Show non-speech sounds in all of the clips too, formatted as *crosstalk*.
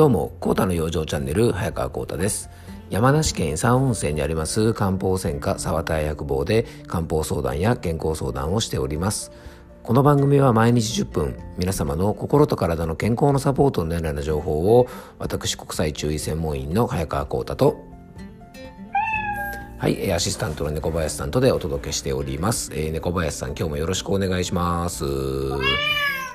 どうも、コータの養生チャンネル、早川コータです。山梨県三温泉にあります漢方専科沢田薬房で漢方相談や健康相談をしております。この番組は毎日10分、皆様の心と体の健康のサポートのような情報を、私国際中医専門員の早川コータと、はい、アシスタントの猫林さんとでお届けしております。えー、猫林さん、今日もよろしくお願いします。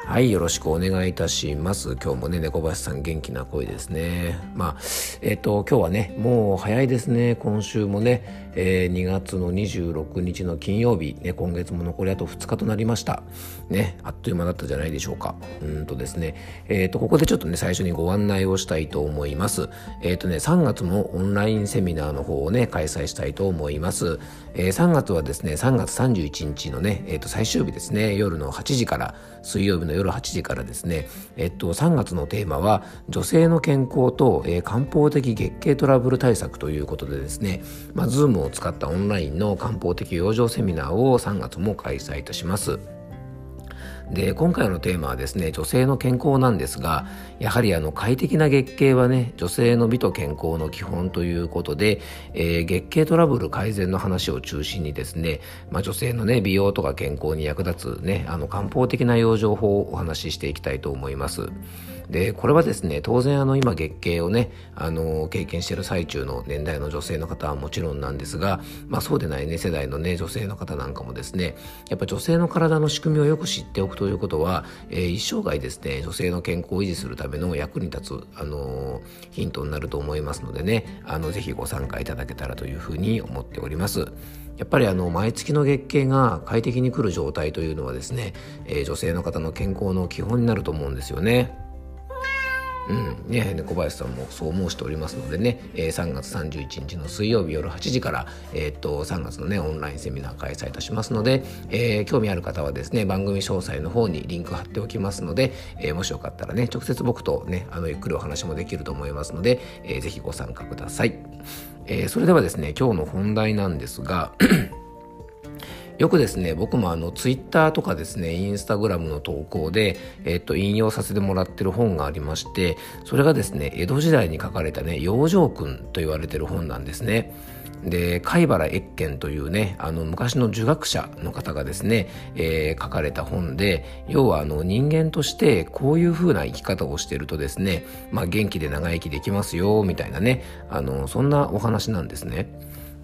はい、よろしくお願いいたします。今日もね、猫林さん元気な声ですね。まあ、えっ、と、今日はね、もう早いですね。今週もね、えー、2月の26日の金曜日、ね、今月も残りあと2日となりました。ね、あっという間だったじゃないでしょうか。うんとですね、えっ、ー、と、ここでちょっとね、最初にご案内をしたいと思います。えっ、とね、3月もオンラインセミナーの方をね、開催したいと思います。え3月はですね、3月31日のね、えっ、と、最終日ですね、夜の8時から、水曜日の夜8時からですね、えっと、3月のテーマは女性の健康と、えー、漢方的月経トラブル対策ということでですね、まあ、Zoom をを使ったオンラインの漢方的養生セミナーを3月も開催いたします。で今回のテーマはですね女性の健康なんですがやはりあの快適な月経はね女性の美と健康の基本ということで、えー、月経トラブル改善の話を中心にですね、まあ、女性のね美容とか健康に役立つねあの漢方的な養生法をお話ししていきたいと思います。でこれはですね当然あの今月経をねあの経験してる最中の年代の女性の方はもちろんなんですが、まあ、そうでないね世代のね女性の方なんかもですねやっぱ女性の体の仕組みをよく知っておくということは、えー、一生涯ですね女性の健康を維持するための役に立つあのヒントになると思いますのでねあのぜひご参加いただけたらというふうに思っております。やっぱりあの毎月の月経が快適に来る状態というのはですね、えー、女性の方の健康の基本になると思うんですよね。うん。ね、小林さんもそう申しておりますのでね、えー、3月31日の水曜日夜8時から、えー、っと3月のねオンラインセミナー開催いたしますので、えー、興味ある方はですね番組詳細の方にリンク貼っておきますので、えー、もしよかったらね直接僕とねあのゆっくりお話もできると思いますので、えー、ぜひご参加ください、えー、それではですね今日の本題なんですがよくですね僕もあのツイッターとかですねインスタグラムの投稿で、えっと、引用させてもらってる本がありましてそれがですね江戸時代に書かれたね養生訓と言われてる本なんですね。で貝原越見というねあの昔の儒学者の方がですね、えー、書かれた本で要はあの人間としてこういう風な生き方をしてるとですね、まあ、元気で長生きできますよみたいなねあのそんなお話なんですね。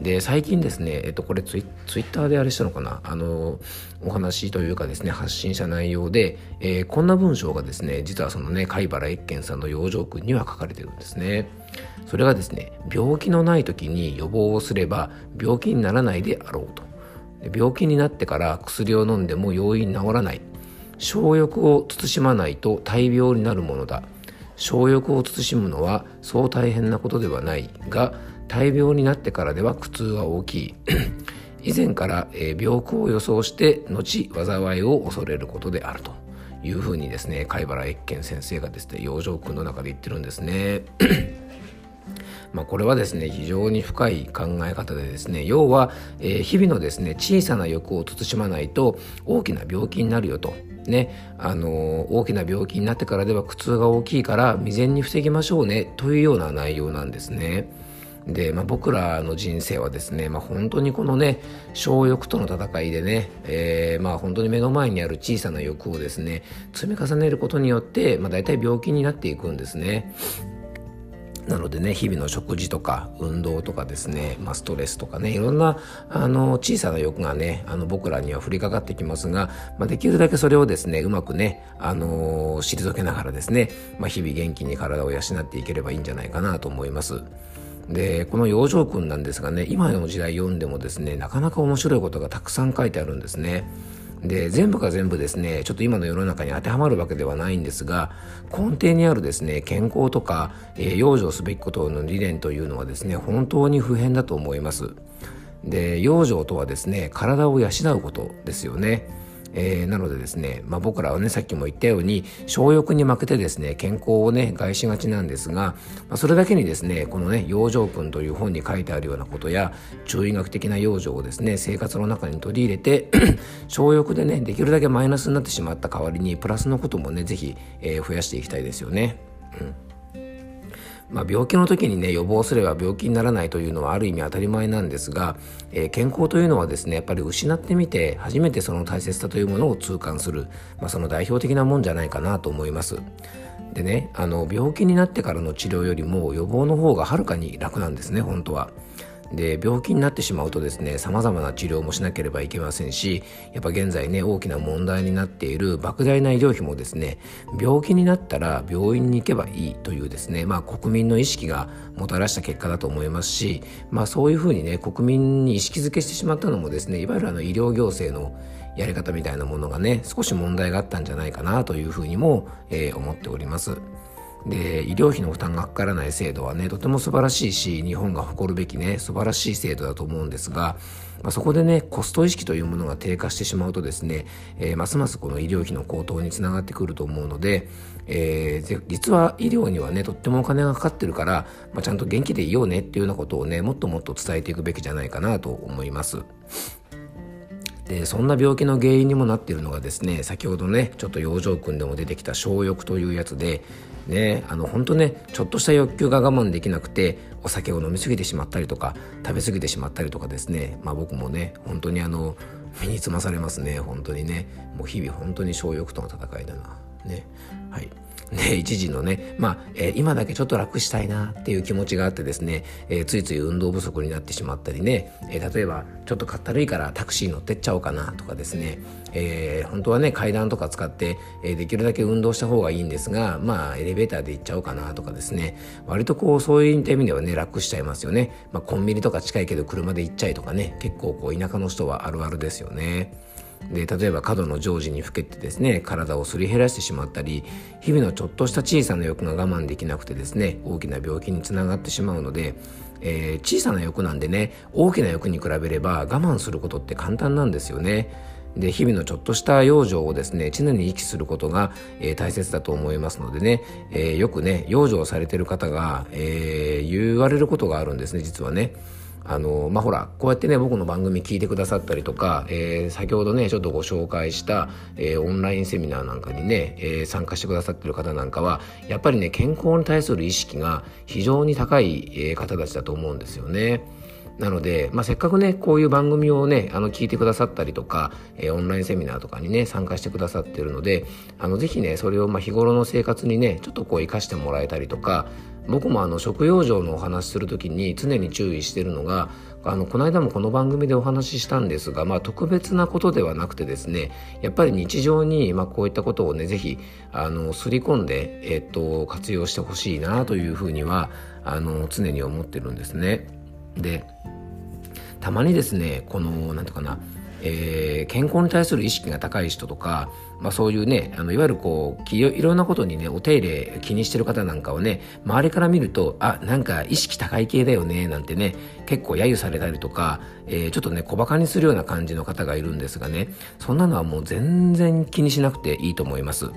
で最近ですね、えっと、これツイツイッターであれしたのかな？あのお話というかですね発信した内容で、えー、こんな文章がですね実はそのね貝原一見さんの養生訓には書かれてるんですね。それがですね病気のない時に予防をすれば病気にならないであろうと。病気になってから薬を飲んでも容易に治らない。小欲を慎まないと大病になるものだ。小欲を慎むのはそう大変なことではないが大病になってからでは苦痛が大きい *coughs* 以前から、えー、病苦を予想して後災いを恐れることであるというふうにですね貝原越見先生がですね養生訓の中で言ってるんですね。*coughs* まあ、これはですね非常に深い考え方でですね要は、えー、日々のですね小さな欲を慎まないと大きな病気になるよと。ね、あの大きな病気になってからでは苦痛が大きいから未然に防ぎましょうねというような内容なんですね。で、まあ、僕らの人生はですね、まあ、本当にこのね小欲との戦いでね、えー、まあ本当に目の前にある小さな欲をですね積み重ねることによって、まあ、大体病気になっていくんですね。なのでね日々の食事とか運動とかですね、まあ、ストレスとかねいろんなあの小さな欲がねあの僕らには降りかかってきますが、まあ、できるだけそれをですねうまくねあの退けながらですね、まあ、日々元気に体を養っていければいいんじゃないかなと思います。でこの養生訓なんですがね今の時代読んでもですねなかなか面白いことがたくさん書いてあるんですね。で全部が全部ですねちょっと今の世の中に当てはまるわけではないんですが根底にあるですね健康とか、えー、養生すべきことの理念というのはですね本当に普遍だと思います。で養生とはですね体を養うことですよね。えー、なのでですね、まあ、僕らはねさっきも言ったように小欲に負けてですね健康をね害しがちなんですが、まあ、それだけにですねこのね養生訓という本に書いてあるようなことや中医学的な養生をですね生活の中に取り入れて *clears throat* 小欲でねできるだけマイナスになってしまった代わりにプラスのこともね是非、えー、増やしていきたいですよね。うんまあ、病気の時にね予防すれば病気にならないというのはある意味当たり前なんですが、えー、健康というのはですねやっぱり失ってみて初めてその大切さというものを痛感する、まあ、その代表的なもんじゃないかなと思います。でねあの病気になってからの治療よりも予防の方がはるかに楽なんですね本当は。で病気になってしまうとですね様々な治療もしなければいけませんしやっぱ現在ね大きな問題になっている莫大な医療費もですね病気になったら病院に行けばいいというですねまあ国民の意識がもたらした結果だと思いますしまあそういうふうにね国民に意識づけしてしまったのもですねいわゆるあの医療行政のやり方みたいなものがね少し問題があったんじゃないかなというふうにも、えー、思っております。で医療費の負担がかからない制度はねとても素晴らしいし日本が誇るべきね素晴らしい制度だと思うんですが、まあ、そこでねコスト意識というものが低下してしまうとですね、えー、ますますこの医療費の高騰につながってくると思うので、えー、実は医療にはねとってもお金がかかってるから、まあ、ちゃんと元気でいようねっていうようなことをねもっともっと伝えていくべきじゃないかなと思います。でそんな病気の原因にもなっているのがですね先ほどねちょっと養生訓でも出てきた小欲というやつでねあの本当ねちょっとした欲求が我慢できなくてお酒を飲み過ぎてしまったりとか食べ過ぎてしまったりとかですねまあ僕もね本当にあの身につまされますね本当にね。もう日々本当に小欲との戦いだな。ね。はい。ね、*laughs* 一時のね、まあ、えー、今だけちょっと楽したいなっていう気持ちがあってですね、えー、ついつい運動不足になってしまったりね、えー、例えばちょっとかったるいからタクシー乗ってっちゃおうかなとかですね、えー、本当はね階段とか使って、えー、できるだけ運動した方がいいんですがまあエレベーターで行っちゃおうかなとかですね割とこうそういう意味ではね楽しちゃいますよね、まあ、コンビニとか近いけど車で行っちゃいとかね結構こう田舎の人はあるあるですよね。で例えば過度の常時にふけてですね体をすり減らしてしまったり日々のちょっとした小さな欲が我慢できなくてですね大きな病気につながってしまうので、えー、小さな欲なんでね大きな欲に比べれば我慢することって簡単なんですよね。で日々のちょっとした養生をですね常に息することが、えー、大切だと思いますのでね、えー、よくね養生されてる方が、えー、言われることがあるんですね実はね。あのまあほらこうやってね僕の番組聞いてくださったりとか、えー、先ほどねちょっとご紹介した、えー、オンラインセミナーなんかにね、えー、参加してくださってる方なんかはやっぱりね健康に対する意識が非常に高い、え方たちだと思うんですよね。なので、まあ、せっかくねこういう番組をねあの聞いてくださったりとか、えー、オンラインセミナーとかにね参加してくださってるのであのぜひねそれをまあ日頃の生活にねちょっとこう生かしてもらえたりとか僕もあの食用生のお話しする時に常に注意してるのがあのこの間もこの番組でお話ししたんですが、まあ、特別なことではなくてですねやっぱり日常に、まあ、こういったことをねぜひあのすり込んで、えっと、活用してほしいなというふうにはあの常に思ってるんですね。でたまにですねこの何て言うかなえー、健康に対する意識が高い人とか、まあ、そういうねあのいわゆるこういろんなことにねお手入れ気にしてる方なんかをね周りから見るとあなんか意識高い系だよねなんてね結構揶揄されたりとか、えー、ちょっとね小バカにするような感じの方がいるんですがねそんなのはもう全然気にしなくていいと思います。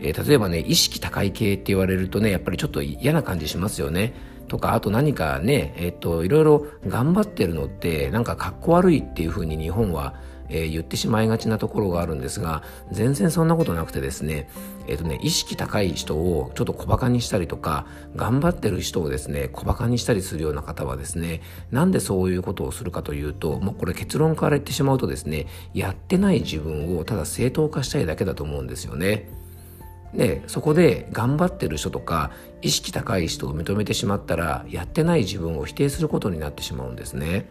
えー、例えばね意識高い系って言われるとねやっぱりちょっと嫌な感じしますよね。とかあと何かねえっといろいろ頑張ってるのってなんかかっこ悪いっていうふうに日本はえー、言ってしまいがちなところがあるんですが全然そんなことなくてですね,、えーとね意識高い人をちょっと小バカにしたりとか頑張ってる人をですね小バカにしたりするような方はですねなんでそういうことをするかというともうこれ結論から言ってしまうとですねやってない自分をただ正当化したいだけだと思うんですよね。でそこで頑張ってる人とか意識高い人を認めてしまったらやってない自分を否定することになってしまうんですね。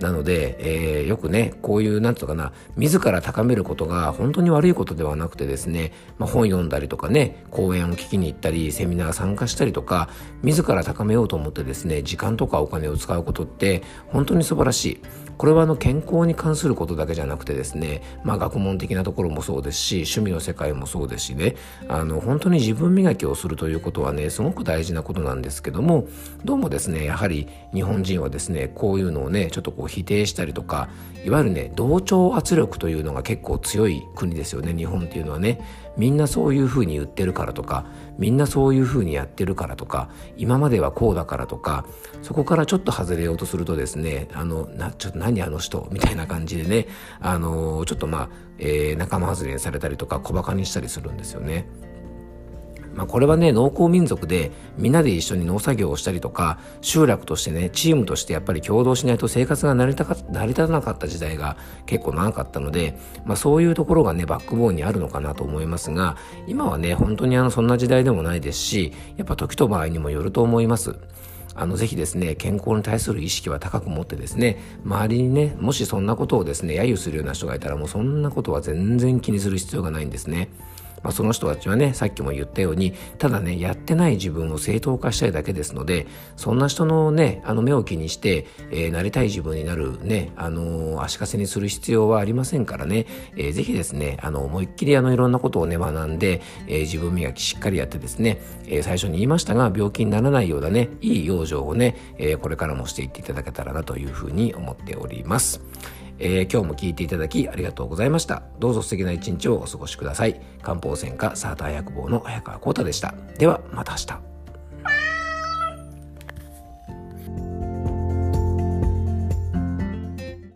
なので、えー、よくね、こういう、なんていうかな、自ら高めることが本当に悪いことではなくてですね、まあ、本読んだりとかね、講演を聞きに行ったり、セミナー参加したりとか、自ら高めようと思ってですね、時間とかお金を使うことって本当に素晴らしい。これはあの健康に関することだけじゃなくてですね、まあ、学問的なところもそうですし趣味の世界もそうですしねあの本当に自分磨きをするということはねすごく大事なことなんですけどもどうもですねやはり日本人はですねこういうのをねちょっとこう否定したりとかいわゆるね同調圧力というのが結構強い国ですよね日本っていうのはね。みんなそういうふうに言ってるからとかみんなそういうふうにやってるからとか今まではこうだからとかそこからちょっと外れようとするとですねあのなちょっと何あの人？みたいな感じでねあのちょっとまあ、えー、仲間外れにされたりとか小バカにしたりするんですよね。まあ、これはね農耕民族でみんなで一緒に農作業をしたりとか集落としてねチームとしてやっぱり共同しないと生活が成り立成り立たなかった時代が結構長かったので、まあ、そういうところがねバックボーンにあるのかなと思いますが今はね本当にあのそんな時代でもないですしやっぱ時と場合にもよると思います。あの、ぜひですね、健康に対する意識は高く持ってですね、周りにね、もしそんなことをですね、揶揄するような人がいたら、もうそんなことは全然気にする必要がないんですね。まあ、その人たちはねさっきも言ったようにただねやってない自分を正当化したいだけですのでそんな人のねあの目を気にして、えー、なりたい自分になるねあのー、足かせにする必要はありませんからね、えー、ぜひですねあの思いっきりあのいろんなことをね学んで、えー、自分磨きしっかりやってですね、え、最初に言いましたが病気にならないようなねいい養生をね、え、これからもしていっていただけたらなというふうに思っております。えー、今日も聞いていただきありがとうございました。どうぞ素敵な一日をお過ごしください。漢方専科サーター薬房の早川幸太でした。ではまた明日。